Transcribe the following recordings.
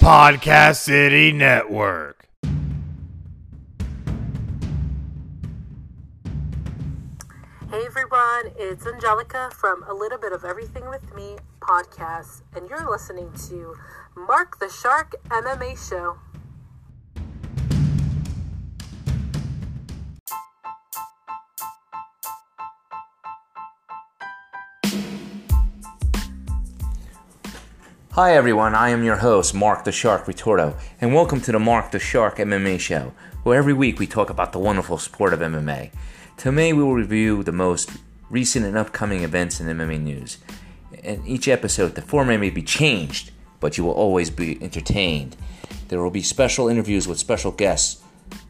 Podcast City Network. Hey everyone, it's Angelica from A Little Bit of Everything with Me podcast, and you're listening to Marc the Shark MMA Show. Hi everyone, I am your host, Marc the Shark Retorto, and welcome to the Marc the Shark MMA show, where every week we talk about the wonderful sport of MMA. Today we will review the most recent and upcoming events in MMA news. In each episode, the format may be changed, but you will always be entertained. There will be special interviews with special guests,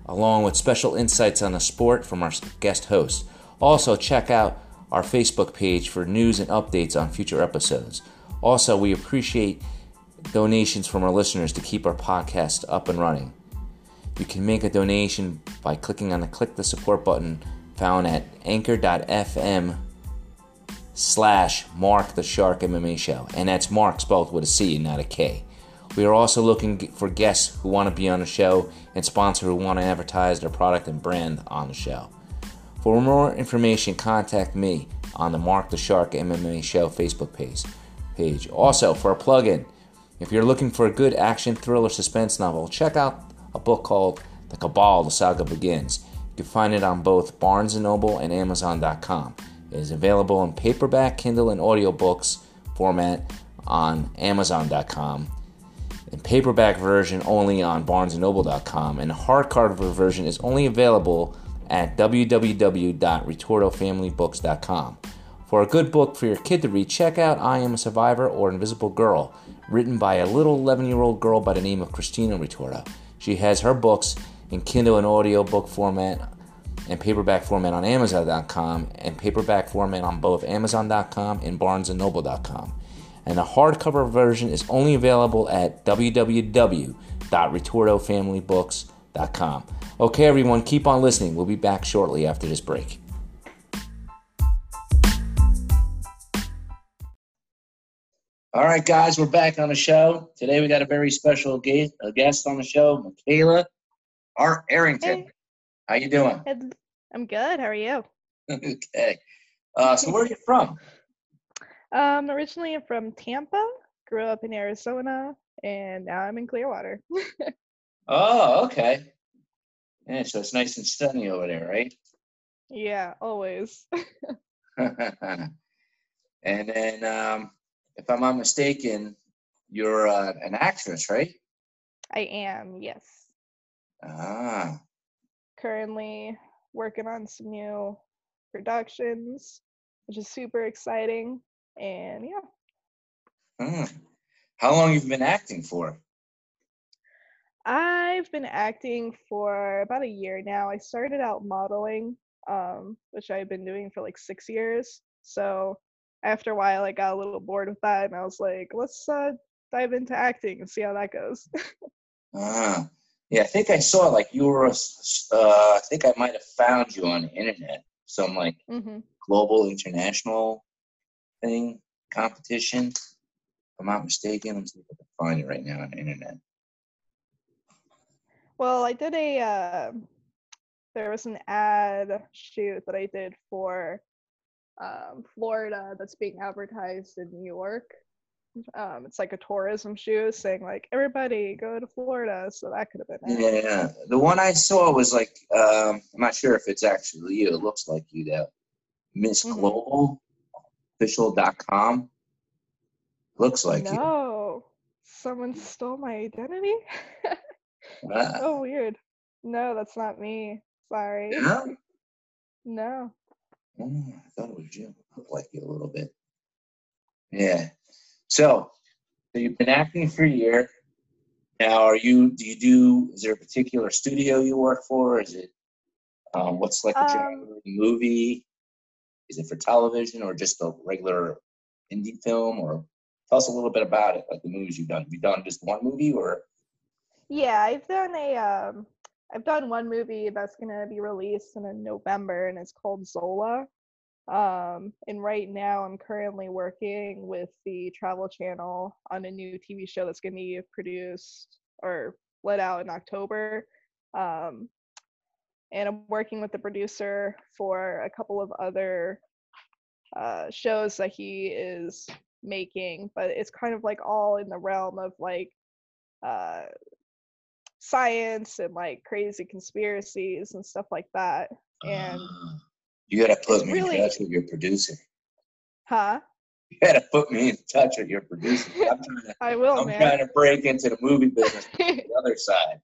along with special insights on the sport from our guest hosts. Also, check out our Facebook page for news and updates on future episodes. Also, we appreciate donations from our listeners to keep our podcast up and running. You can make a donation by clicking on the click the support button found at anchor.fm slash Marc the Shark MMA Show. And that's Marc spelled with a C and not a K. We are also looking for guests who want to be on the show and sponsors who want to advertise their product and brand on the show. For more information, contact me on the Marc the Shark MMA Show Facebook page page. Also, for a plug-in, if you're looking for a good action thriller suspense novel, check out a book called The Cabal: The Saga Begins. You can find it on both Barnes & Noble and Amazon.com. It is available in paperback, Kindle, and audiobooks format on Amazon.com. And paperback version only on BarnesandNoble.com, and the hardcover version is only available at www.retortofamilybooks.com. For a good book for your kid to read, check out I Am a Survivor or Invisible Girl, written by a little 11 year old girl by the name of Christina Retorto. She has her books in Kindle and audiobook format and paperback format on Amazon.com and paperback format on both Amazon.com and BarnesandNoble.com. And the hardcover version is only available at www.retortofamilybooks.com. Okay, everyone, keep on listening. We'll be back shortly after this break. All right, guys, we're back on the show. Today we got a very special guest, a guest on the show, Michaela Art Arrington. Hey. How you doing? I'm good. How are you? okay. Uh, so where are you from? Um, originally I'm from Tampa, grew up in Arizona, and now I'm in Clearwater. Oh, okay. Yeah, so it's nice and sunny over there, right? yeah, always. and then, um, if I'm not mistaken, you're uh, an actress, right? I am, yes. Ah, Currently working on some new productions, which is super exciting. And yeah, hmm. How long you've been acting for? I've been acting for about a year now. I started out modeling, um, which I've been doing for like six years. So after a while, I got a little bored with that, and I was like, let's uh, dive into acting and see how that goes. Ah, yeah, I think I saw like you were. Uh, I think I might have found you on the internet, some like hmm global international thing competition. If I'm not mistaken, me see if I can find it right now on the internet. Well, I did a. Uh, there was an ad shoot that I did for um, Florida that's being advertised in New York. Um, it's like a tourism shoot saying like everybody go to Florida, so that could have been it. Yeah, the one I saw was like um, I'm not sure if it's actually you. It looks like you though. Miss Mhm. Global official.com. Looks like you. no, someone stole my identity. Ah, oh weird. No, that's not me. Sorry. yeah? No. Oh, I thought it was you. Looked like you a little bit. Yeah. So, so you've been acting for a year. Now, are you? Do you do? Is there a particular studio you work for? Is it? Um, what's like a Um, movie? Is it for television or just a regular indie film? Or tell us a little bit about it, like the movies you've done. Have you done just one movie or? Yeah, I've done a um I've done one movie that's gonna be released in uh, November and it's called Zola. Um, and right now, I'm currently working with the Travel Channel on a new TV show that's to be produced or let out in October. Um, and I'm working with the producer for a couple of other uh, shows that he is making, but it's kind of like all in the realm of like uh, science and like crazy conspiracies and stuff like that. And Ah, you gotta put me really- in touch with your producer. huh? You gotta put me in touch with your producer. I'm trying to, I will, I'm man. trying to break into the movie business from the other side.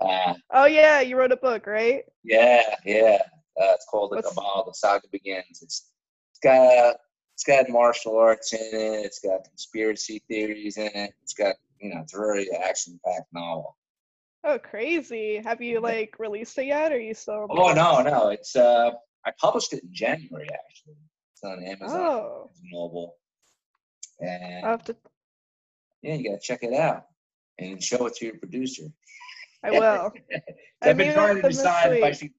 Uh, oh yeah, you wrote a book, right? yeah, yeah. Uh, it's called The What's- Cabal. The Saga Begins. It's it's got it's got martial arts in it. It's got conspiracy theories in it. It's got you know it's a very action packed novel. Oh, crazy. Have you like released it yet? Or are you still? Oh no, no. It's uh I published it in January actually. It's on Amazon. Oh, mobile. And I'll have to. yeah, you gotta check it out and show it to your producer. I will. I've been trying to decide if I should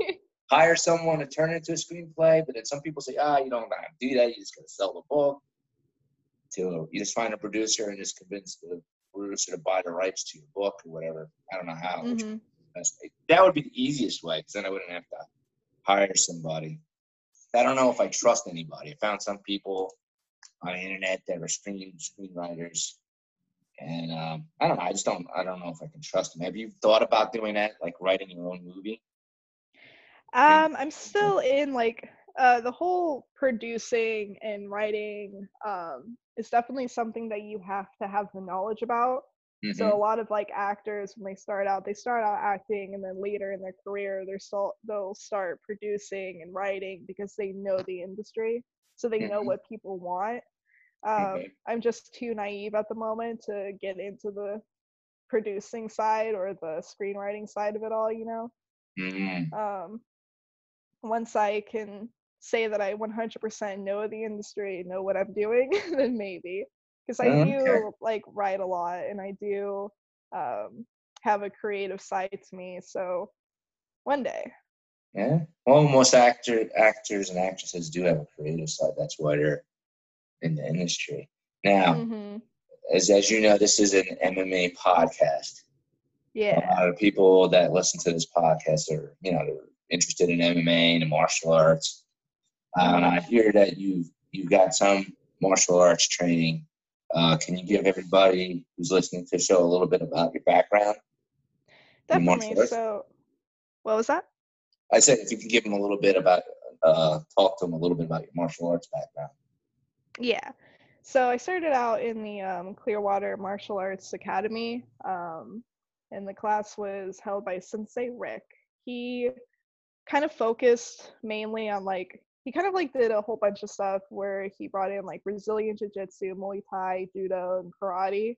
hire someone to turn it into a screenplay, but then some people say, ah, you don't to do that. You just gotta sell the book. To you just find a producer and just convince the producer to sort of buy the rights to your book or whatever. I don't know how. which Mhm. is the best way. That would be the easiest way because then I wouldn't have to hire somebody. I don't know if I trust anybody. I found some people on the internet that are screen screenwriters, and um, I don't know. I just don't. I don't know if I can trust them. Have you thought about doing that, like writing your own movie? Um, I'm still in like uh the whole producing and writing um is definitely something that you have to have the knowledge about. So Mhm. a lot of like actors when they start out, they start out acting and then later in their career they're still they'll start producing and writing because they know the industry. So they know Mhm. what people want. Um. I'm just too naive at the moment to get into the producing side or the screenwriting side of it all, you know. Mhm. um, once I can say that I 100% know the industry, know what I'm doing, then maybe. Because I Okay. do like write a lot and I do um, have a creative side to me. So one day. Yeah. Well, most actor actors and actresses do have a creative side. That's why they're in the industry. Now, hmm as as you know, this is an MMA podcast. Yeah. A lot of people that listen to this podcast are, you know, they're interested in MMA and martial arts. And I hear that you've you've got some martial arts training. Uh, can you give everybody who's listening to the show a little bit about your background? Definitely. So, what was that? I said if you can give them a little bit about, uh, talk to them a little bit about your martial arts background. Yeah. So I started out in the um, Clearwater Martial Arts Academy, um, and the class was held by Sensei Rick. He kind of focused mainly on like he kind of like did a whole bunch of stuff where he brought in like Brazilian Jiu-Jitsu, Muay Thai, Judo, and Karate.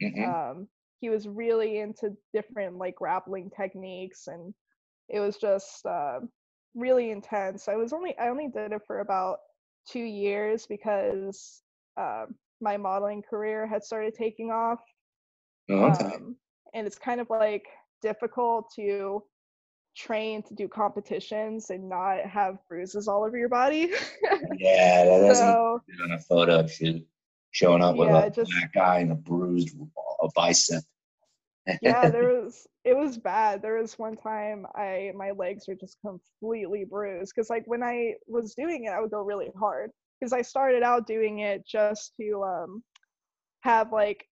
hmm Um, he was really into different like grappling techniques, and it was just uh, really intense. I was only I only did it for about two years because uh, my modeling career had started taking off, Oh, okay. um, and it's kind of like difficult to train to do competitions and not have bruises all over your body. yeah, that doesn't so on a photo shoot showing up with Yeah, a just- black guy and a bruised a bicep. yeah there was it was bad there was one time i my legs were just completely bruised because like when i was doing it i would go really hard because i started out doing it just to um have like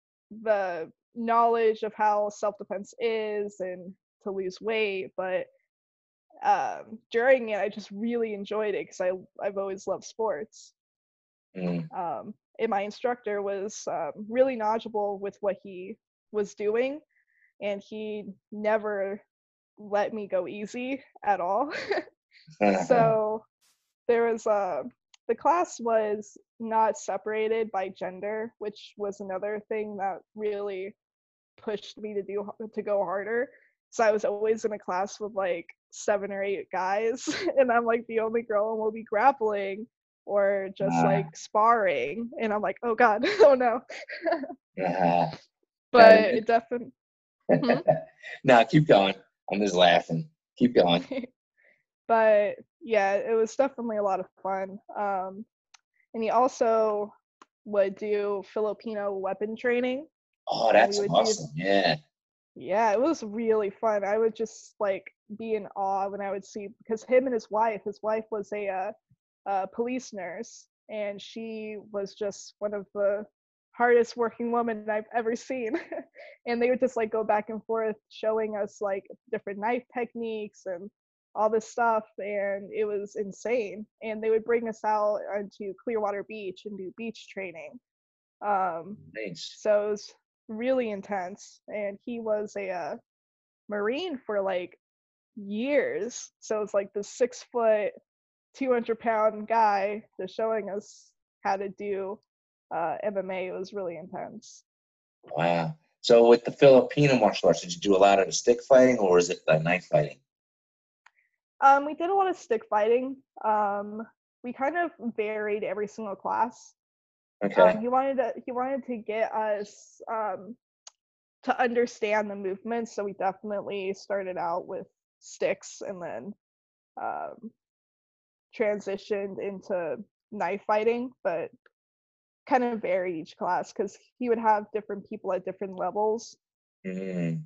the knowledge of how self-defense is and to lose weight but um during it i just really enjoyed it because i i've always loved sports. Mm, um, and my instructor was um, really knowledgeable with what he was doing and he never let me go easy at all. So there was uh, the class was not separated by gender which was another thing that really pushed me to do to go harder. So i was always in a class with like seven or eight guys and i'm like the only girl and we'll be grappling or just Ah. like sparring and i'm like oh god oh no uh, but it- it definitely Mhm. no, keep going. I'm just laughing. Keep going. but yeah, it was definitely a lot of fun. Um, and he also would do Filipino weapon training. Oh, that's we would do- awesome. Yeah. Yeah, it was really fun. I would just like be in awe when I would see because him and his wife, his wife was a uh, uh, police nurse, and she was just one of the hardest working women I've ever seen. and they would just like go back and forth showing us like different knife techniques and all this stuff, and it was insane. And they would bring us out onto Clearwater Beach and do beach training. Um, Nice. so it was really intense and he was a uh, marine for like years so it's like the six foot 200 pound guy just showing us how to do uh, mma it was really intense Wow. So with the Filipino martial arts, did you do a lot of stick fighting or is it like knife fighting? um, we did a lot of stick fighting um, we kind of varied every single class Okay. Um, he wanted to he wanted to get us um, to understand the movements, so we definitely started out with sticks and then um, transitioned into knife fighting, but kind of varied each class because he would have different people at different levels. Mm.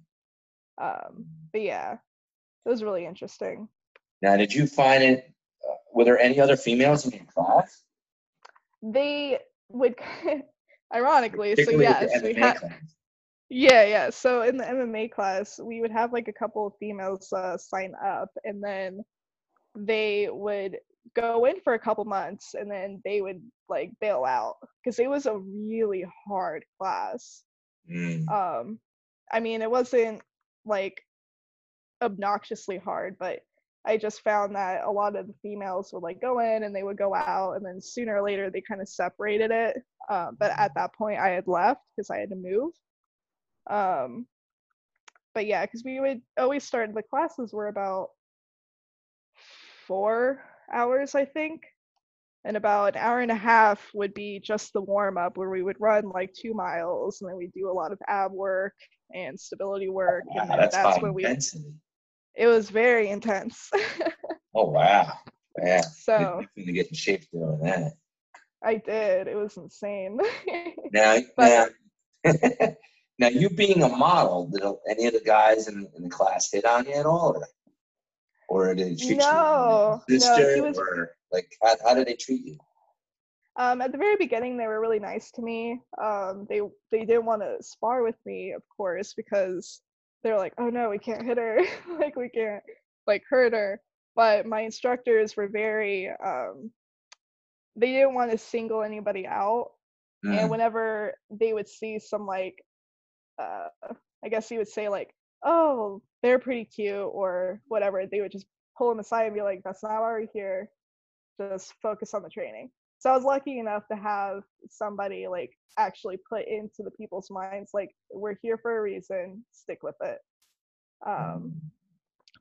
Um, but yeah, it was really interesting. Now, did you find it? Uh, were there any other females in your class? They would, ironically, so yes, we had. class. Yeah, yeah. So in the MMA class, we would have like a couple of females uh, sign up, and then they would go in for a couple months, and then they would like bail out because it was a really hard class. Mm. Um, I mean, it wasn't like obnoxiously hard, but I just found that a lot of the females would like go in and they would go out, and then sooner or later they kind of separated it. Um, but at that point, I had left because I had to move. Um, but yeah, because we would always start the classes were about four hours, I think, and about an hour and a half would be just the warm up where we would run like two miles, and then we'd do a lot of ab work and stability work, Wow, and that's, that's when we. It was very intense. Oh wow. Yeah. so Definitely get in shape doing that. I did. It was insane. Now, But- now, now, you being a model, did any of the guys in, in the class hit on you at all, or, or did they treat you no, like sister, he was- or like how, how did they treat you? Um, at the very beginning, they were really nice to me. Um, they they didn't want to spar with me, of course, because they're like, "Oh no, we can't hit her. like we can't like hurt her." But my instructors were very. Um, they didn't want to single anybody out, Mm. and whenever they would see some like, uh, I guess you would say like, "Oh, they're pretty cute" or whatever, they would just pull them aside and be like, "That's not why we're here. Just focus on the training." So I was lucky enough to have somebody like actually put into the people's minds like we're here for a reason, stick with it. Um,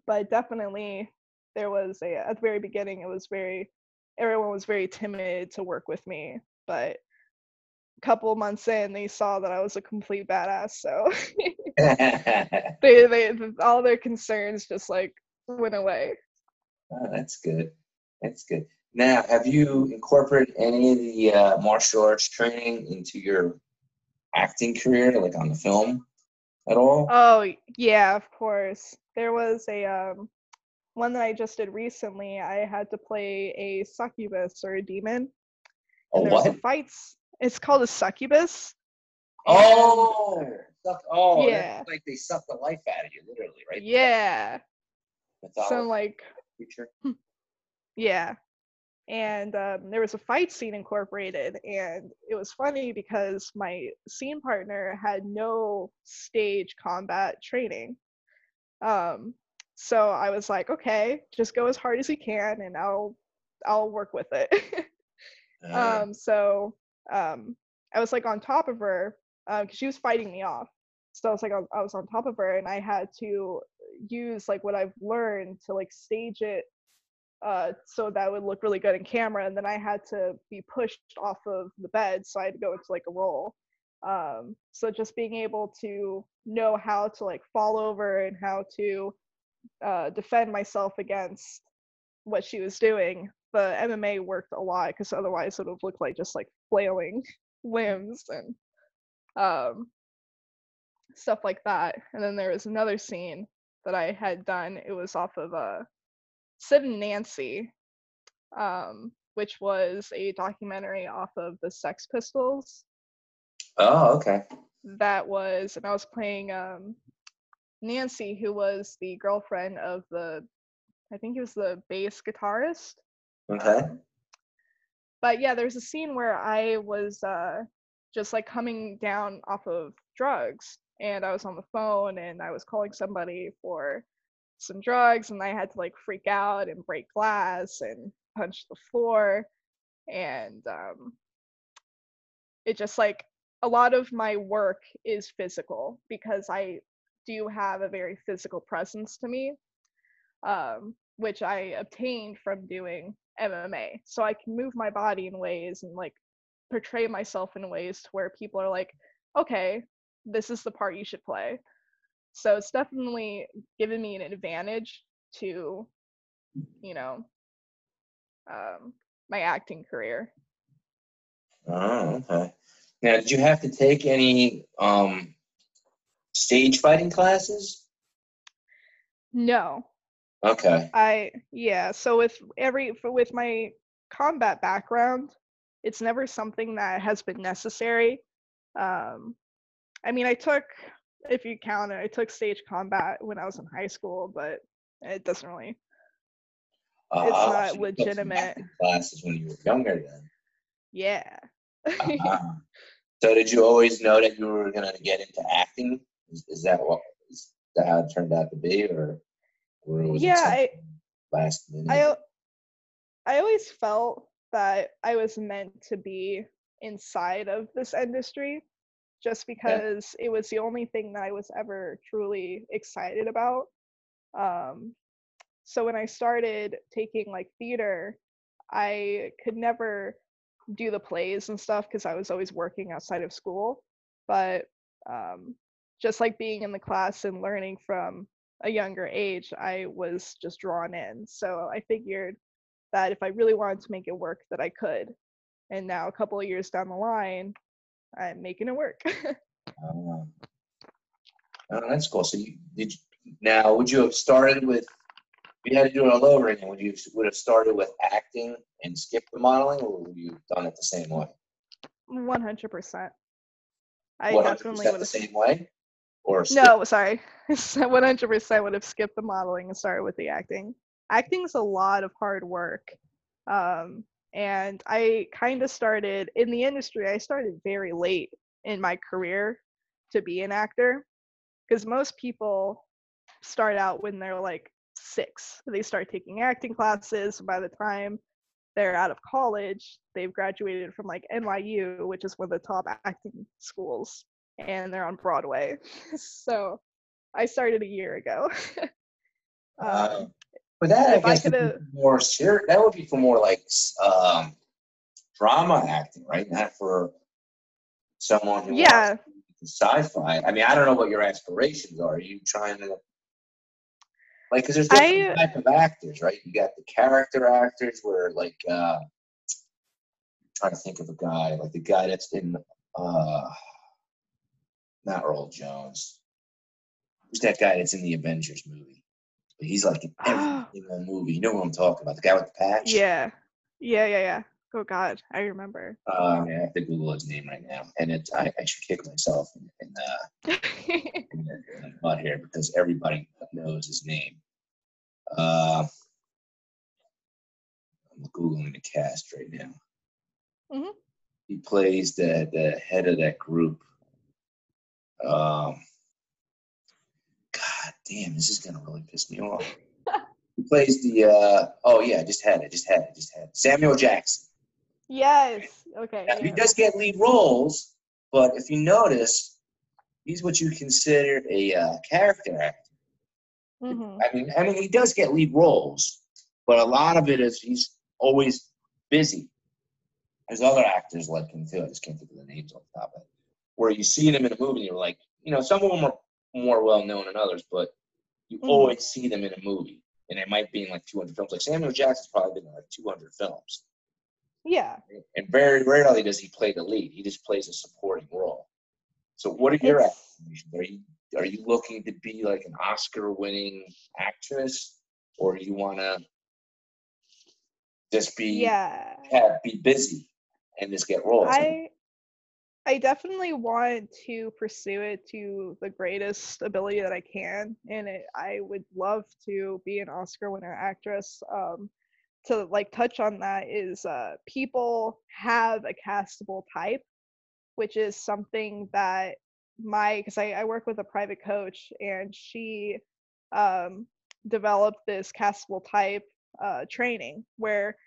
but definitely there was a at the very beginning it was very everyone was very timid to work with me, but couple months in they saw that I was a complete badass, so they they all their concerns just like went away. Oh, that's good. That's good. Now, have you incorporated any of the uh, martial arts training into your acting career, like on the film, at all? Oh yeah, of course. There was a um one that I just did recently. I had to play a succubus or a demon. oh, And there was a fights. It's called a succubus. Oh, suck, oh, Yeah. like they suck the life out of you, literally, right? Yeah. Mythology Some like creature. yeah. And um, there was a fight scene incorporated, and it was funny because my scene partner had no stage combat training. Um, so I was like, okay, just go as hard as you can, and I'll I'll work with it. Uh, um so um i was like on top of her because she was fighting me off. So i was like I was, I was on top of her and i had to use like what i've learned to like stage it uh so that would look really good in camera and then i had to be pushed off of the bed so i had to go into like a roll. Um so just being able to know how to like fall over and how to uh defend myself against what she was doing, the MMA worked a lot because otherwise it would have looked like just like flailing limbs and um, stuff like that. And then there was another scene that I had done. It was off of uh, Sid and Nancy, um, which was a documentary off of the Sex Pistols. Oh, okay. That was, and I was playing um, Nancy, who was the girlfriend of the, I think he was the bass guitarist. Okay. But yeah, there's a scene where I was uh, just like coming down off of drugs and I was on the phone and I was calling somebody for some drugs and I had to like freak out and break glass and punch the floor and um, it just like a lot of my work is physical because I do have a very physical presence to me um, which I obtained from doing MMA so I can move my body in ways and like portray myself in ways to where people are like okay this is the part you should play. So it's definitely given me an advantage to, you know, um, my acting career. Oh, okay. Now, did you have to take any um, stage fighting classes? No, Okay. I yeah. So with every for, with my combat background, it's never something that has been necessary. Um, I mean, I took, if you count it, I took stage combat when I was in high school, but it doesn't really. It's Ah, not so you took some legitimate. Classes when you were younger, then. Yeah. Ah. so, did you always know that you were gonna get into acting? Is, is that what is that how it turned out to be, or, or was Yeah, I- last minute? I I always felt that I was meant to be inside of this industry just because it was the only thing that I was ever truly excited about. Um so when I started taking like theater, I could never do the plays and stuff because I was always working outside of school. But um just like being in the class and learning from a younger age, I was just drawn in. So I figured that if I really wanted to make it work, that I could. And now, a couple of years down the line, I'm making it work. Oh. Oh, that's cool. So you did you, now would you have started with if you had to do it all over again, would you would have started with acting and skipped the modeling or would you have done it the same way? 100%. I 100% definitely would the same way? Or skip- No, sorry. 100% would have skipped the modeling and started with the acting. Acting is a lot of hard work. Um, and I kind of started in the industry, I started very late in my career to be an actor because most people start out when they're like six. They start taking acting classes. By the time they're out of college, they've graduated from like NYU, which is one of the top acting schools, and they're on Broadway. so I started a year ago. Uh, um, but that I if I guess would more serious. That would be for more like um, drama acting, right? Not for someone who yeah, sci-fi. I mean, I don't know what your aspirations are. Are you trying to like? Because there's different I- type of actors, right? You got the character actors, where like uh, trying to think of a guy like the guy that's in uh, not Earl Jones. Who's that guy that's in the Avengers movie? But he's like in every Oh. single movie. You know what I'm talking about? The guy with the patch. yeah, yeah, yeah, yeah. Oh God, I remember. Uh, I have to Google his name right now, and it I, I should kick myself in, in, uh, in, the, in the butt here because everybody knows his name. Uh, I'm googling the cast right now. Mhm. He plays the the head of that group. Um, God damn, this is gonna really piss me off. he plays the uh, oh yeah, I just had it, just had it, just had it. Samuel Jackson. yes. Okay. Now, he does get lead roles, but if you notice, he's what you consider a uh, character actor. Mhm. I mean, I mean, he does get lead roles, but a lot of it is he's always busy. There's other actors like him too. I just can't think of the names off the top of it. Where you see them in a movie, and you're like, you know, some of them are more well known than others, but you Mhm. always see them in a movie. and it might be in like 200 films. Like Samuel Jackson's probably been in like 200 films, Yeah. and very rarely does he play the lead. He just plays a supporting role. So, what are your aspirations? Are you are you looking to be like an Oscar-winning actress, or do you want to just be Yeah. have, be busy and just get roles? I I definitely want to pursue it to the greatest ability that I can, and it, I would love to be an Oscar winner actress. Um, to like touch on that is uh, people have a castable type, which is something that my because I, I work with a private coach and she um, developed this castable type uh, training where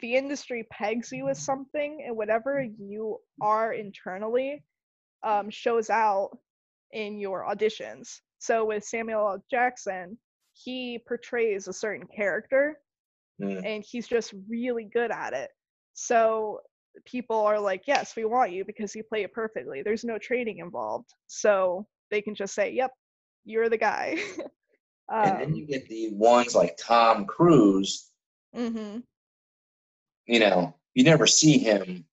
the industry pegs you as something and whatever you are internally um, shows out in your auditions so with samuel L. jackson he portrays a certain character Mm. and he's just really good at it so people are like yes we want you because you play it perfectly there's no training involved so they can just say yep you're the guy and then um, you get the ones like Tom Cruise. mhm. You know, you never see him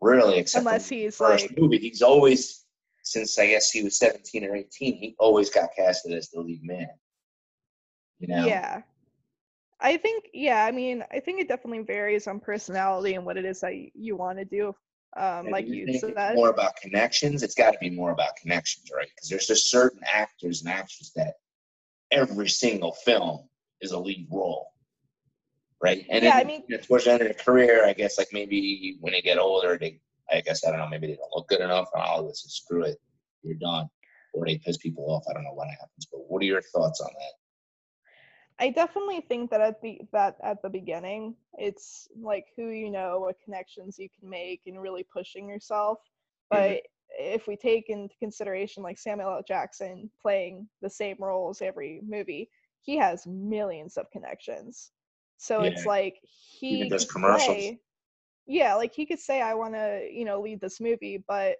really, except Unless the he's, first like- movie. He's always since I guess he was 17 or 18. He always got casted as the lead man. You know, Yeah. I think yeah, I mean, I think it definitely varies on personality and what it is that you want to do. Um, like do you said. it's more about connections. It's got to be more about connections, right? Because there's just certain actors and actresses that every single film is a lead role, right? And Yeah, then, I mean- you know, towards the end of their career, I guess like maybe when they get older, they, I guess I don't know, maybe they don't look good enough, and all this, screw it, you're done, or they piss people off. I don't know what happens, but what are your thoughts on that? I definitely think that at the that at the beginning, it's like who you know, what connections you can make, and really pushing yourself. But Mhm. if we take into consideration like Samuel L. Jackson playing the same roles every movie, he has millions of connections. So it's like he Even does could commercials. play- yeah, like he could say, "I want to, you know, lead this movie," but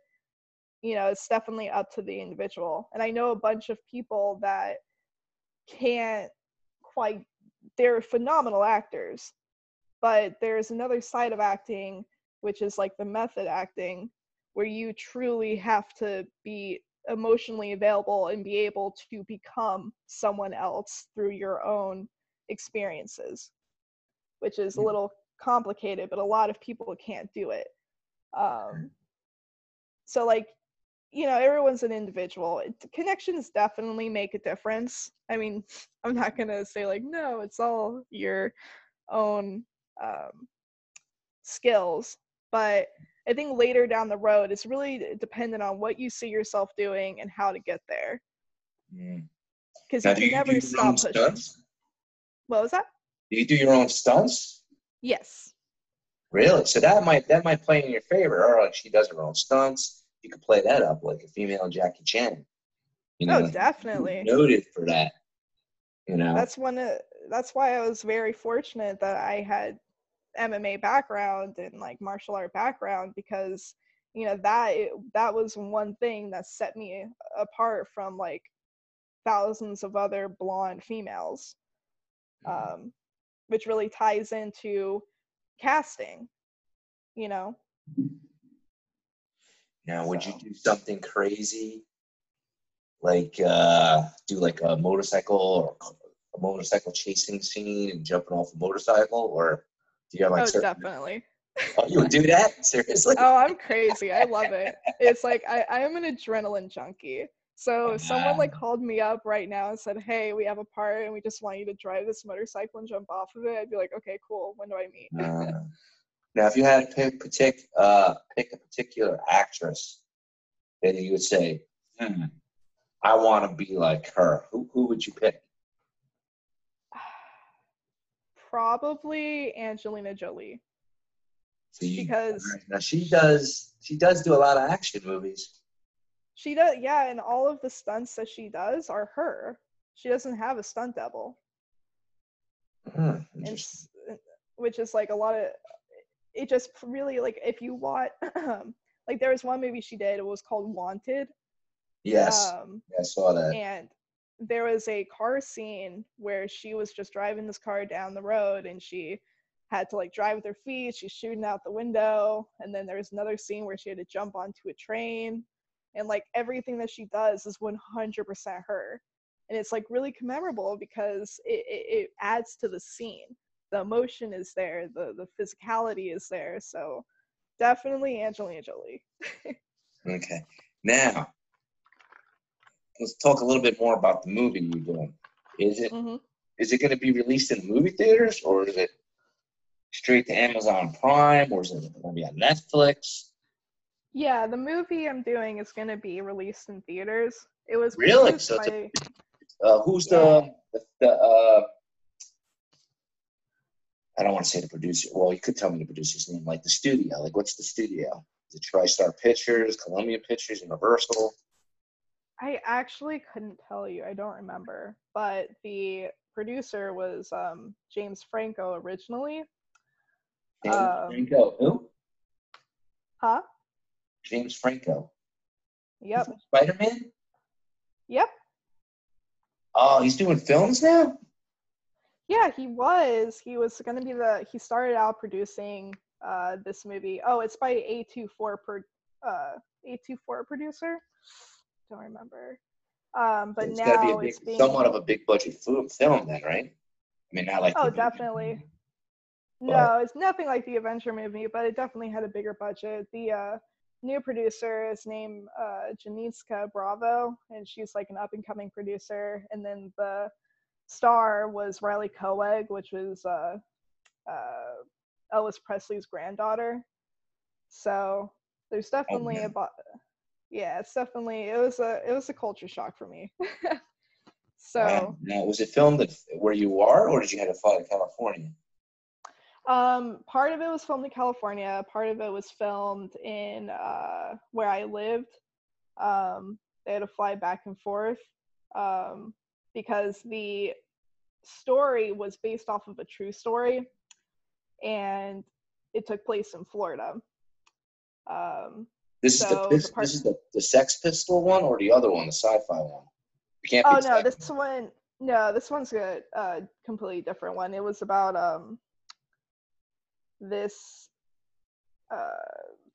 you know, it's definitely up to the individual. And I know a bunch of people that can't quite they're phenomenal actors but there's another side of acting which is like the method acting where you truly have to be emotionally available and be able to become someone else through your own experiences which is a Mhm. little complicated but a lot of people can't do it. Um so like you know everyone's an individual. It, connections definitely make a difference. I mean i'm not gonna say like no it's all your own um, skills but i think later down the road it's really dependent on what you see yourself doing and how to get there. Because Now, you can you never stop pushing. stunts? what was that Do you do your own stunts? yes Really? So that might that might play in your favor. Or like she does her own stunts. You could play that up like a female Jackie Chan. You Oh, definitely. noted for that. You know. that's one of that's why I was very fortunate that I had MMA background and like martial art background because you know that that was one thing that set me apart from like thousands of other blonde females um which really ties into casting you know? Now, would you do something crazy, like uh, do like a motorcycle or a motorcycle chasing scene and jumping off a motorcycle, or do you have like oh certain? definitely. Oh, you would do that? Seriously? oh i'm crazy. I love it. It's like i i am an adrenaline junkie so if someone like called me up right now and said hey we have a part and we just want you to drive this motorcycle and jump off of it i'd be like okay cool. When do i meet? Uh, now, if you had to pick, partic- uh, pick a particular actress that you would say, hmm, I want to be like her, who, who would you pick? probably angelina jolie. Because- alright, now she does she does do a lot of action movies. She does yeah and all of the stunts that she does are her she doesn't have a stunt double Hmm, and which is like a lot of it just really like if you want like there was one movie she did it was called wanted yes, um I saw that. and there was a car scene where she was just driving this car down the road and she had to like drive with her feet. She's shooting out the window. And then there was another scene where she had to jump onto a train. And like everything that she does is 100% her. And it's like really commemorable because it, it, it adds to the scene. The emotion is there, the, the physicality is there. So definitely Angelina Jolie. Okay. Now, let's talk a little bit more about the movie you're doing. Is it hmm is it going to be released in movie theaters or is it straight to Amazon Prime or is it going to be on Netflix? Yeah, the movie I'm doing is going to be released in theaters. It was Really? So it's a- Uh, who's the the, the uh, I don't want to say the producer. Well, you could tell me the producer's name, like the studio. Like, what's the studio? Is it TriStar Pictures, Columbia Pictures, Universal? I actually couldn't tell you. I don't remember. But the producer was um, James Franco originally. James Um, Franco. Who? Huh? James Franco. Yep. Spider Man. Yep. Oh, he's doing films now. Yeah, he was. He was going to be the. He started out producing uh, this movie. Oh, it's by A24 per uh, A24 producer. Don't remember. Um, but it's now a big, it's being somewhat of a big budget film, film then, right? I mean, not like. Oh, definitely. But- No, it's nothing like the Avenger movie, but it definitely had a bigger budget. The uh, new producer is named uh, Janicza Bravo, and she's like an up and coming producer. And then the star was Riley Keough, which was uh, uh, Elvis Presley's granddaughter. So there's definitely yeah. a bu- yeah, it's definitely it was a it was a culture shock for me. so. Wow. Now, was it filmed where you are, or did you have to fly to California? Um, part of it was filmed in California. Part of it was filmed in uh, where I lived. Um, they had to fly back and forth um, because the story was based off of a true story, and it took place in Florida. Um, This is the So, this, the part- this is the, the Sex Pistol one, or the other one, the sci-fi one. You can't. oh no, this one, no, this one's a, a completely different one. It was about um this uh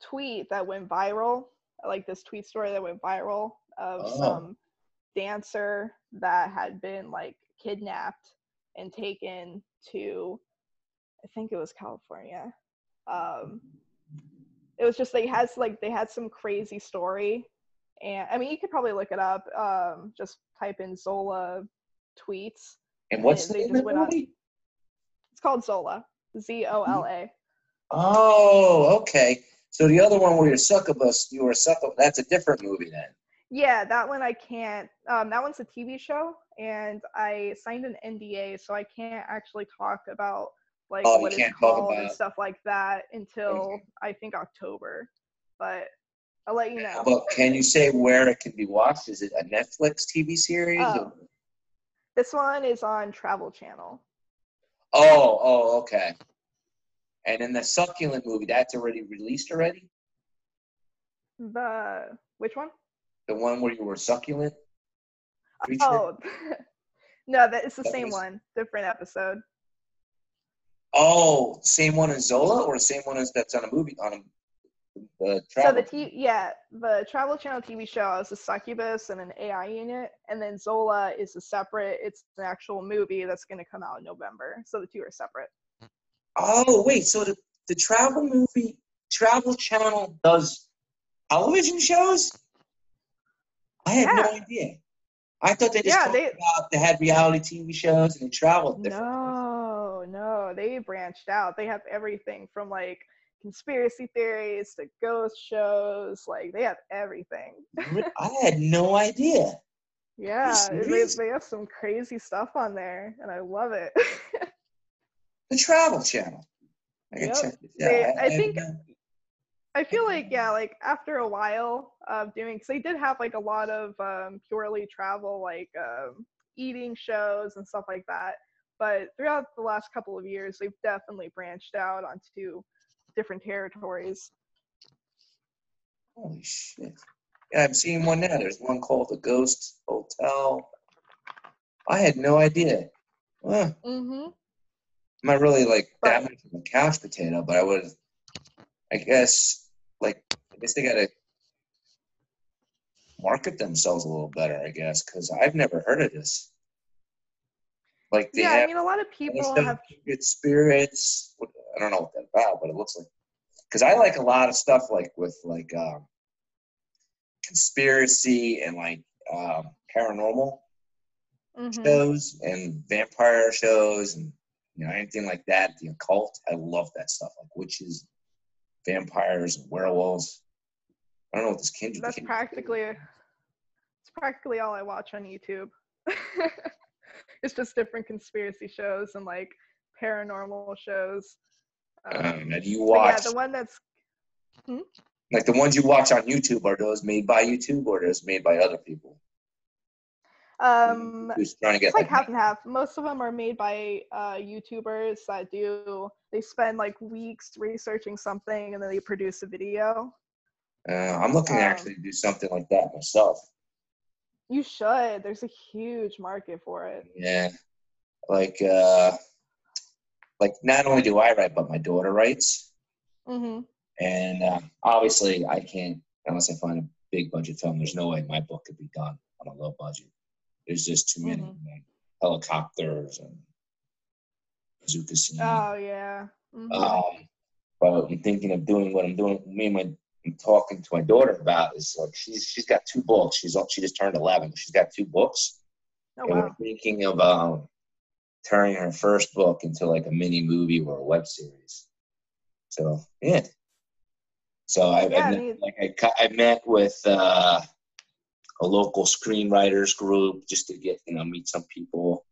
tweet that went viral, like this tweet story that went viral of Oh. some dancer that had been like kidnapped and taken to I think it was California. Um it was just they had like they had some crazy story and I mean you could probably look it up. Um just type in Zola tweets. And what's they the name of the went on- It's called Zola. Z O L A. Oh, okay. So the other one where you're succubus, you were a succubus. That's a different movie then. Yeah, that one I can't. Um, that one's a TV show, and I signed an NDA, so I can't actually talk about like Oh, what it's called and stuff like that until I think October. But I'll let you know. But can you say where it can be watched? Is it a Netflix TV series? Oh. This one is on Travel Channel. Oh, oh, okay. And in the succulent movie, that's already released already. The which one? The one where you were succulent. creature? Oh, no, that it's the That same was- one, different episode. Oh, same one as Zola, or same one as that's on a movie on the So the T, yeah, the Travel Channel TV show is a succubus and an AI unit, and then Zola is a separate. It's an actual movie that's going to come out in November. So the two are separate. Oh, wait. So the the travel movie, Travel Channel does television shows. I had no idea. I thought they just Yeah, they- about they had reality TV shows and they traveled different. No, no, they branched out. They have everything from like conspiracy theories to ghost shows. Like they have everything. I had no idea. Yeah, they, they have some crazy stuff on there, and I love it. The Travel Channel. I Yep. They- out. I think- no- I feel like yeah, like after a while of doing, because they did have like a lot of um, purely travel, like um, eating shows and stuff like that. But throughout the last couple of years, they've definitely branched out onto different territories. Holy shit. Yeah, I'm seeing one now. There's one called The Ghost Hotel. I had no idea. Well, Mm-hmm. I'm not really like that much of a couch potato, but I would, I guess, like, I guess they gotta market themselves a little better, I guess, because I've never heard of this. Like they Yeah, I mean, a lot of people have. good spirits. I don't know what that's about, but it looks like because I like a lot of stuff like with like um, conspiracy and like um, paranormal Mhm. shows and vampire shows and you know anything like that. The occult, I love that stuff, like witches, vampires, and werewolves. I don't know what this kindred. That's kindred- practically. It's practically all I watch on YouTube. it's just different conspiracy shows and like paranormal shows. Um, now do you but yeah, the one that's like the ones you watch on YouTube? Are those made by YouTube or those made by other people? um Who's trying to get it's like half and half. Most of them are made by uh, YouTubers that do. They spend like weeks researching something and then they produce a video. Uh, I'm looking to Um, actually do something like that myself. You should. There's a huge market for it. Yeah, like uh, like not only do I write, but my daughter writes, hmm and uh, obviously I can't unless I find a big budget film. There's no way my book could be done on a low budget. There's just too many Mhm. like, helicopters and bazooka scenes. Oh yeah. Mhm. Um, but I'm thinking of doing what I'm doing. Me and my I'm talking to my daughter about is like she's she's got two books. She's she just turned 11. She's got two books. oh and wow. we're thinking of um, turning her first book into like a mini movie or a web series. So yeah. So I, Yeah, I met, like I, I met with uh, a local screenwriters group just to get you know meet some people.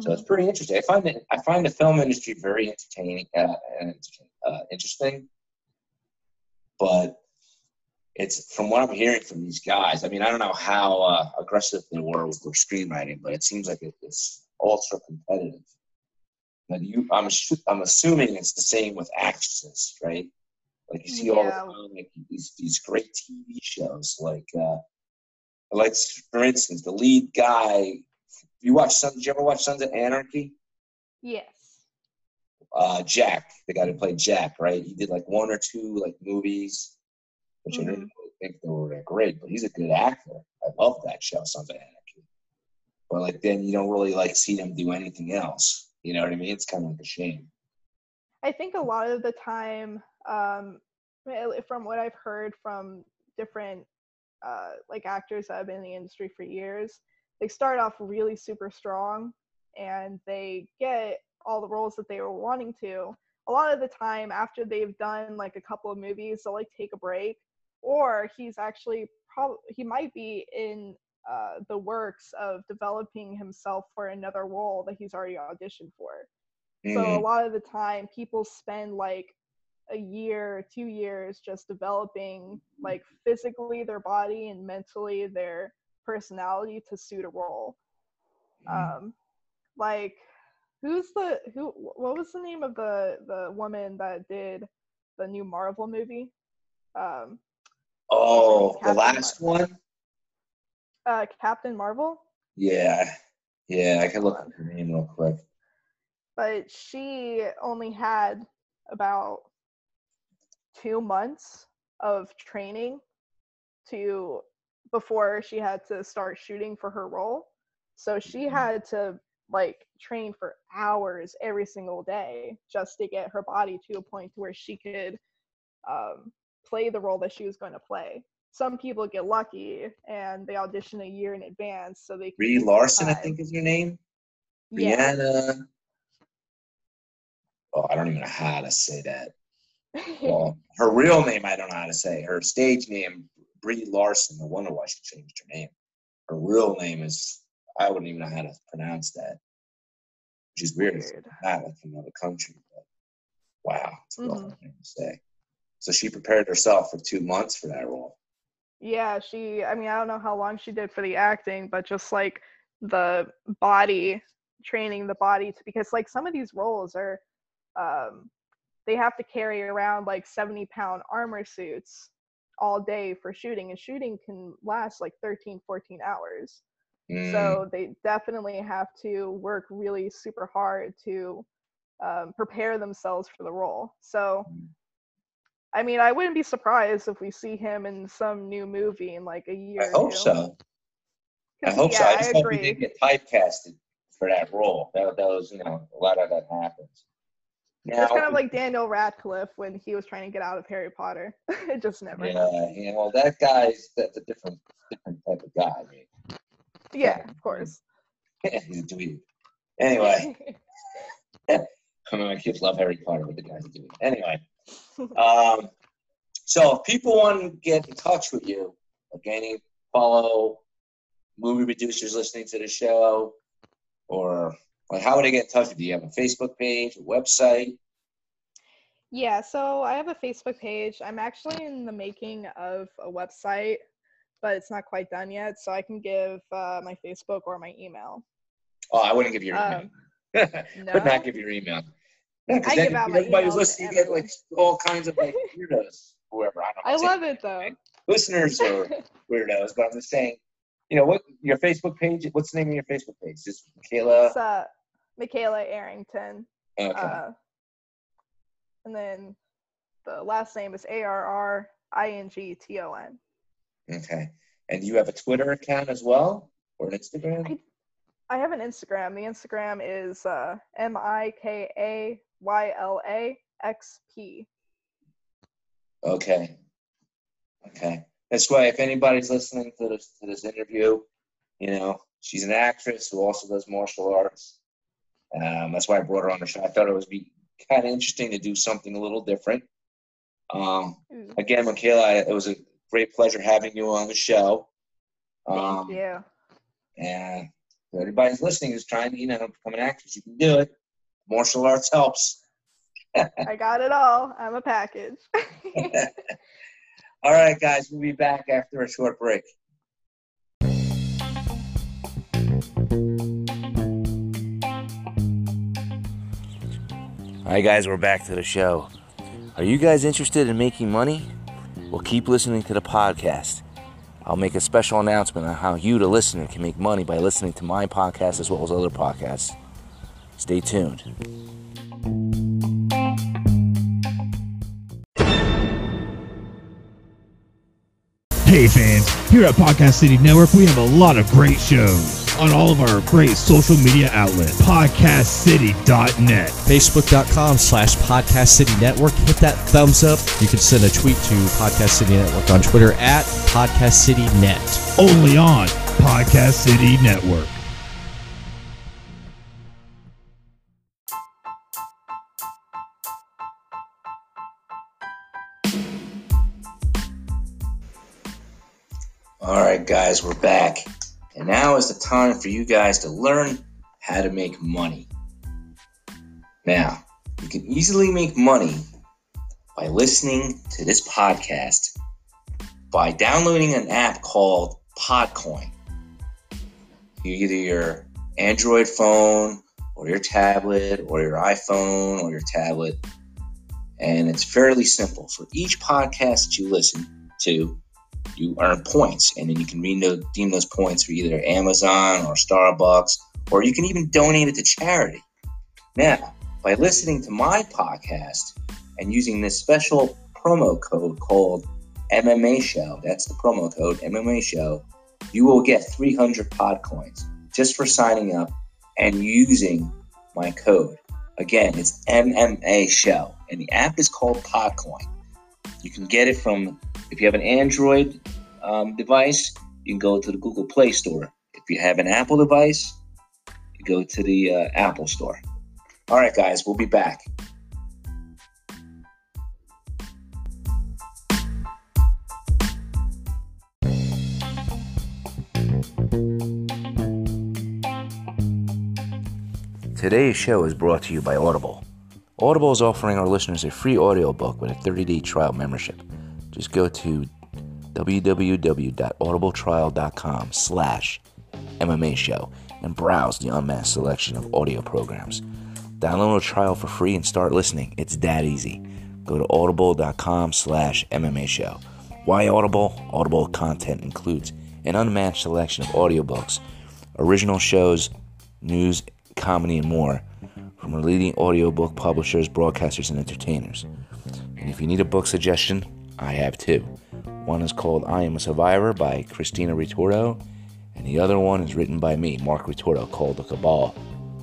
So it's Mhm. pretty interesting. I find that I find the film industry very entertaining uh, and uh, interesting, but it's from what I'm hearing from these guys. I mean, I don't know how uh, aggressive they were with their screenwriting, but it seems like it's ultra competitive. Now, you, I'm I'm assuming it's the same with actresses, right? Like you see all the time, like these these great TV shows, like uh, like for instance, the lead guy. You watch Sons? Did you ever watch Sons of Anarchy? Yes. Uh, Jack, the guy who played Jack, right? He did like one or two like movies, which I Mhm. didn't really think they were great, but he's a good actor. I love that show, Sons of Anarchy. But like then you don't really like see them do anything else. You know what I mean? It's kind of like a shame. I think a lot of the time, um, from what I've heard from different uh, like actors that have been in the industry for years, they start off really super strong and they get all the roles that they were wanting to. A lot of the time, after they've done like a couple of movies, they'll like take a break, or he's actually probably he might be in uh, the works of developing himself for another role that he's already auditioned for. So a Mhm. lot of the time, people spend like a year, two years just developing like physically their body and mentally their personality to suit a role. Mhm. Um, like who's the who? What was the name of the the woman that did the new Marvel movie? Um, oh, the last one? uh, Captain Marvel. Yeah, yeah. I can look up her name real quick. but she only had about two months of training to before she had to start shooting for her role so she had to like train for hours every single day just to get her body to a point where she could um, play the role that she was going to play some people get lucky and they audition a year in advance so they Brie Larson, I think is her name. yeah Brianna. Oh, I don't even know how to say that. Well, her real name I don't know how to say. Her stage name, Brie Larson. No wonder why she changed her name. Her real name is I wouldn't even know how to pronounce that. Which is weird. Weird. not like another country, but wow, it's a Mhm. name to say. So she prepared herself for two months for that role. Yeah, she, I mean, I don't know how long she did for the acting, but just like the body, training the body to, because like some of these roles are, um, they have to carry around like 70 pound armor suits all day for shooting, and shooting can last like 13, 14 hours. Mm, So they definitely have to work really super hard to um, prepare themselves for the role. So, Mm. I mean, I wouldn't be surprised if we see him in some new movie in like a year. I hope so. I hope so. I just hope agree. he didn't get typecasted for that role. That, that was, you know, a lot of that happens. Now, It's kind of like Daniel Radcliffe when he was trying to get out of Harry Potter. it just never happened. yeah, yeah, well, that guy's that's a different different type of guy. I mean, Yeah, of course. he's a dweeb. Anyway, I mean, my kids love Harry Potter, but the guy's a dweeb. Anyway, um, so if people want to get in touch with you, like any follow movie producers listening to the show, or like how would they get in touch with you? Do you have a Facebook page, a website? Yeah, so I have a Facebook page. I'm actually in the making of a website, but it's not quite done yet. So I can give uh, my Facebook or my email. Oh, I wouldn't give your email. Um, Would no? not give your email. I then give out my everybody who's listening, you get like all kinds of like weirdos, whoever. I don't. I love it though. Listeners or weirdos, but I'm just saying, you know, what your Facebook page? What's the name of your Facebook page? Just Mikayla. It's uh, Mikayla Arrington. Okay. Uh, and then the last name is A R R I N G T O N. okay. And you have a Twitter account as well, or an Instagram? I- I have an Instagram. The Instagram is uh, M I K A Y L A X P. Okay. Okay. That's why if anybody's listening to this to this interview, you know, she's an actress who also does martial arts. Um, that's why I brought her on the show. I thought it would be kind of interesting to do something a little different. Um, again, Mikayla, it was a great pleasure having you on the show. Thank Um, you. And if anybody's listening is trying to, you know, become an actress, you can do it. Martial arts helps. I got it all. I'm a package. All right, guys, we'll be back after a short break. All right, guys, we're back to the show. Are you guys interested in making money? Well, keep listening to the podcast. I'll make a special announcement on how you, the listener, can make money by listening to my podcast as well as other podcasts. Stay tuned. Hey fans, here at Podcast City Network, we have a lot of great shows on all of our great social media outlets. PodcastCity.net. Facebook.com slash Podcast City Network. Hit that thumbs up. You can send a tweet to Podcast City Network on Twitter at Podcast City Net. Only on Podcast City Network. All right, guys, we're back. And now is the time for you guys to learn how to make money. Now, you can easily make money by listening to this podcast by downloading an app called Podcoin. Either your Android phone or your tablet or your iPhone or your tablet. And it's fairly simple. For each podcast that you listen to, you earn points, and then you can redeem those points for either Amazon or Starbucks, or you can even donate it to charity. Now, by listening to my podcast and using this special promo code called MMA Show, that's the promo code MMA Show, you will get 300 pod coins just for signing up and using my code. Again, it's MMA Show, and the app is called Podcoin. You can get it from if you have an Android um, device, you can go to the Google Play Store. If you have an Apple device, you go to the uh, Apple Store. All right, guys, we'll be back. Today's show is brought to you by Audible. Audible is offering our listeners a free audiobook with a 30-day trial membership. Just go to www.audibletrial.com slash MMA show and browse the unmatched selection of audio programs. Download a trial for free and start listening. It's that easy. Go to audible.com slash MMA show. Why Audible? Audible content includes an unmatched selection of audiobooks original shows, news, comedy, and more from leading audiobook publishers, broadcasters, and entertainers. And if you need a book suggestion, I have two. One is called I Am a Survivor by Christina Retorto, and the other one is written by me, Marc Retorto, called The Cabal.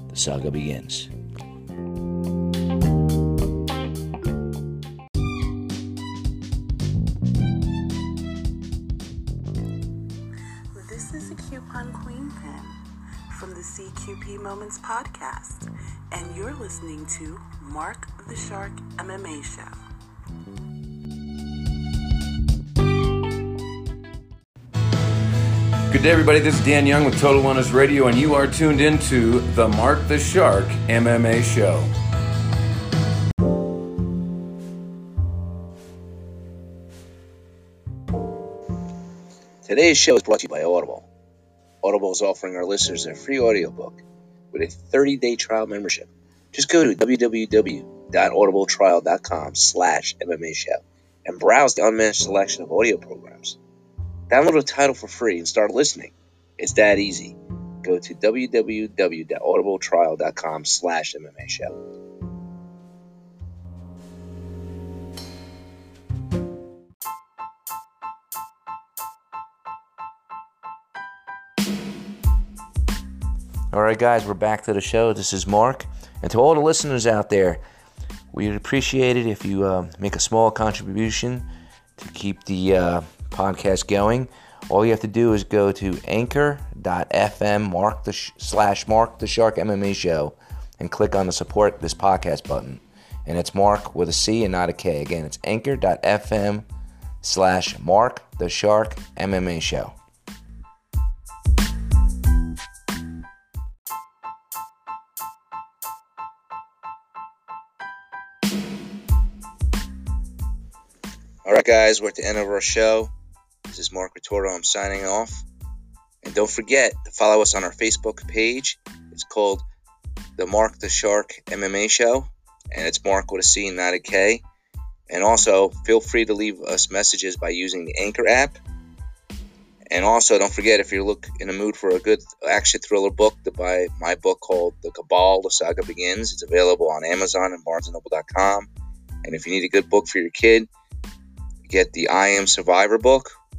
The saga begins. This is a Coupon Queen Pin from the CQP Moments podcast, and you're listening to Marc the Shark MMA Show. Good day, everybody. This is Dan Young with Total Wellness Radio, and you are tuned into the Marc the Shark MMA Show. Today's show is brought to you by Audible. Audible is offering our listeners a free audiobook with a 30-day trial membership. Just go to www.audibletrial.com slash MMA show and browse the unmatched selection of audio programs. Download a title for free and start listening. It's that easy. Go to www.audibletrial.com slash MMA show. All right, guys, we're back to the show. This is Marc. And to all the listeners out there, we'd appreciate it if you uh, make a small contribution to keep the uh, podcast going. All you have to do is go to anchor.fm marc the sh- slash marc the shark MMA show and click on the support this podcast button. And it's Mark with a C and not a K. Again, it's anchor.fm slash marc the shark MMA show. All right, guys, we're at the end of our show. Is Marc Retorto. I'm signing off. And don't forget to follow us on our Facebook page. It's called the Marc the Shark MMA Show, and it's Mark with a C not a K. And also, feel free to leave us messages by using the Anchor app. And also, don't forget if you're look in the mood for a good action thriller book, to buy my book called The Cabal: The Saga Begins. It's available on Amazon and BarnesandNoble.com. And if you need a good book for your kid, get the I Am Survivor book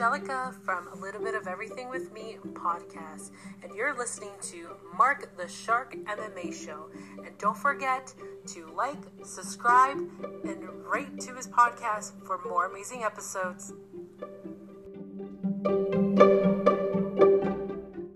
Angelica from A Little Bit of Everything with Me podcast, and you're listening to Marc the Shark MMA Show. And don't forget to like, subscribe, and rate to his podcast for more amazing episodes.